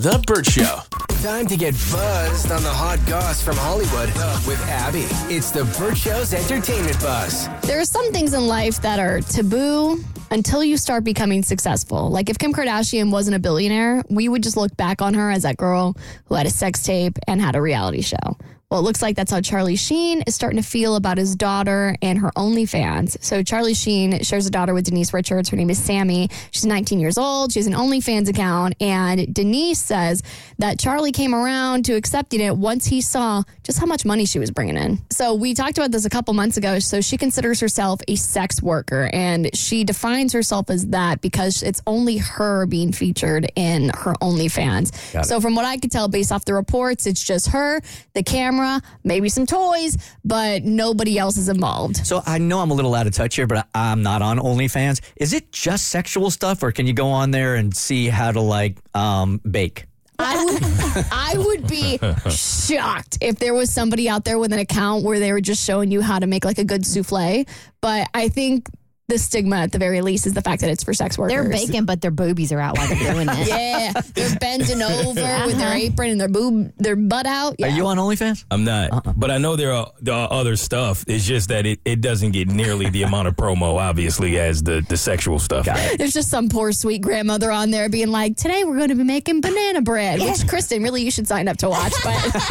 The Bert Show. Time to get buzzed on the hot goss from Hollywood with Abby. It's the Bert Show's entertainment buzz. There are some things in life that are taboo until you start becoming successful. Like if Kim Kardashian wasn't a billionaire, we would just look back on her as that girl who had a sex tape and had a reality show. Well, it looks like that's how Charlie Sheen is starting to feel about his daughter and her OnlyFans. So, Charlie Sheen shares a daughter with Denise Richards. Her name is Sami. She's 19 years old. She has an OnlyFans account. And Denise says that Charlie came around to accepting it once he saw just how much money she was bringing in. So, we talked about this a couple months ago. So, she considers herself a sex worker and she defines herself as that because it's only her being featured in her OnlyFans. So, from what I could tell based off the reports, it's just her, the camera, maybe some toys, but nobody else is involved. So I know I'm a little out of touch here, but I'm not on OnlyFans. Is it just sexual stuff, or can you go on there and see how to like um, bake? I would, I would be shocked if there was somebody out there with an account where they were just showing you how to make like a good souffle. But I think the stigma, at the very least, is the fact that it's for sex workers. They're baking, but their boobies are out while they're doing it. Yeah, they're bending over uh-huh. with their apron and their boob, their butt out. Yeah. Are you on OnlyFans? I'm not, uh-uh. but I know there are there are other stuff. It's just that it, it doesn't get nearly the amount of promo, obviously, as the the sexual stuff. There's just some poor sweet grandmother on there being like, "Today we're going to be making banana bread," which Kristen, really, you should sign up to watch. But uh,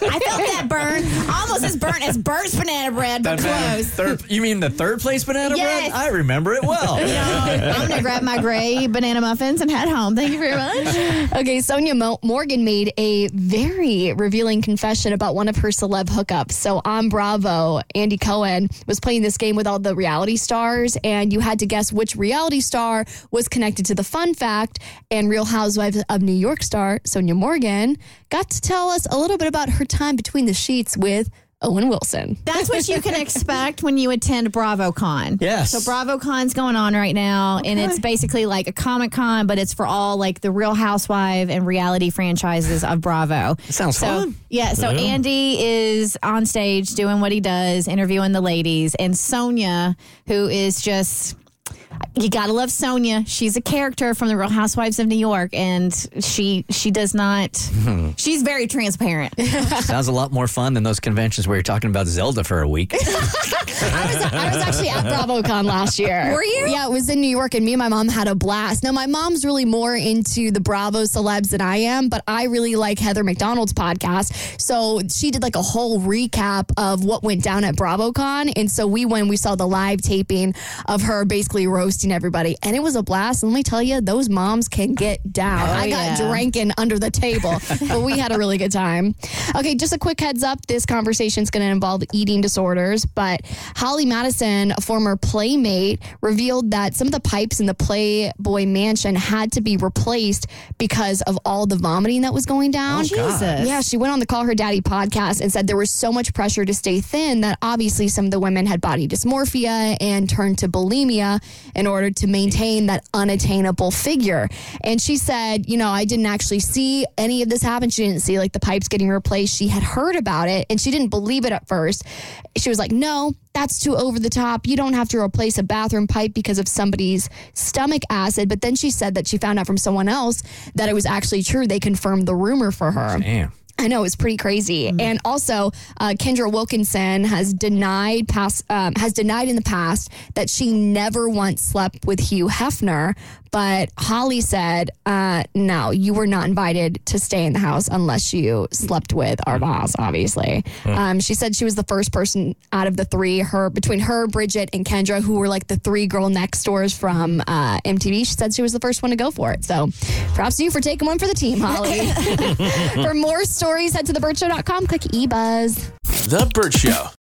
I felt that burn. Almost as burnt as Bert's banana bread, but close. Third, you mean the third place banana Yes. bread? I remember it well. I'm gonna grab my gray banana muffins and head home. Thank you very much. Okay, Sonja Mo- Morgan made a very revealing confession about one of her celeb hookups. So on Bravo, Andy Cohen was playing this game with all the reality stars, and you had to guess which reality star was connected to the fun fact. And Real Housewives of New York star Sonja Morgan got to tell us a little bit about her time between the sheets with Owen Wilson. That's what you can expect when you attend BravoCon. Yes. So BravoCon's going on right now, and it's basically like a Comic Con, but it's for all like the Real Housewife and reality franchises of Bravo. sounds so, fun. Yeah. So Andy is on stage doing what he does, interviewing the ladies, and Sonja, who is just. You gotta love Sonja. She's a character from the Real Housewives of New York, and she she does not. Hmm. she's very transparent. Sounds a lot more fun than those conventions where you're talking about Zelda for a week. I was, I was actually at BravoCon last year. Were you? Yeah, it was in New York, and me and my mom had a blast. Now, my mom's really more into the Bravo celebs than I am, but I really like Heather McDonald's podcast. So she did like a whole recap of what went down at BravoCon. And so we went, we saw the live taping of her basically roasting everybody, and it was a blast. And let me tell you, those moms can get down. Oh, I got yeah. drinking under the table, but we had a really good time. Okay, just a quick heads up this conversation is going to involve eating disorders, but Holly Madison, a former playmate, revealed that some of the pipes in the Playboy mansion had to be replaced because of all the vomiting that was going down. Oh, Jesus. Yeah, she went on the Call Her Daddy podcast and said there was so much pressure to stay thin that obviously some of the women had body dysmorphia and turned to bulimia in order to maintain that unattainable figure. And she said, you know, I didn't actually see any of this happen. She didn't see like the pipes getting replaced. She had heard about it and she didn't believe it at first. She was like, no, that's too over the top. You don't have to replace a bathroom pipe because of somebody's stomach acid. But then she said that she found out from someone else that it was actually true. They confirmed the rumor for her. Damn. I know it's pretty crazy, and also uh, Kendra Wilkinson has denied past um, has denied in the past that she never once slept with Hugh Hefner. But Holly said, uh, "No, you were not invited to stay in the house unless you slept with our boss." Obviously, um, she said she was the first person out of the three, her between her, Bridget, and Kendra, who were like the three girl next doors from uh, MTV. She said she was the first one to go for it. So, props to you for taking one for the team, Holly. for more stories, head to thebertshow.com. Click eBuzz. The Bert Show.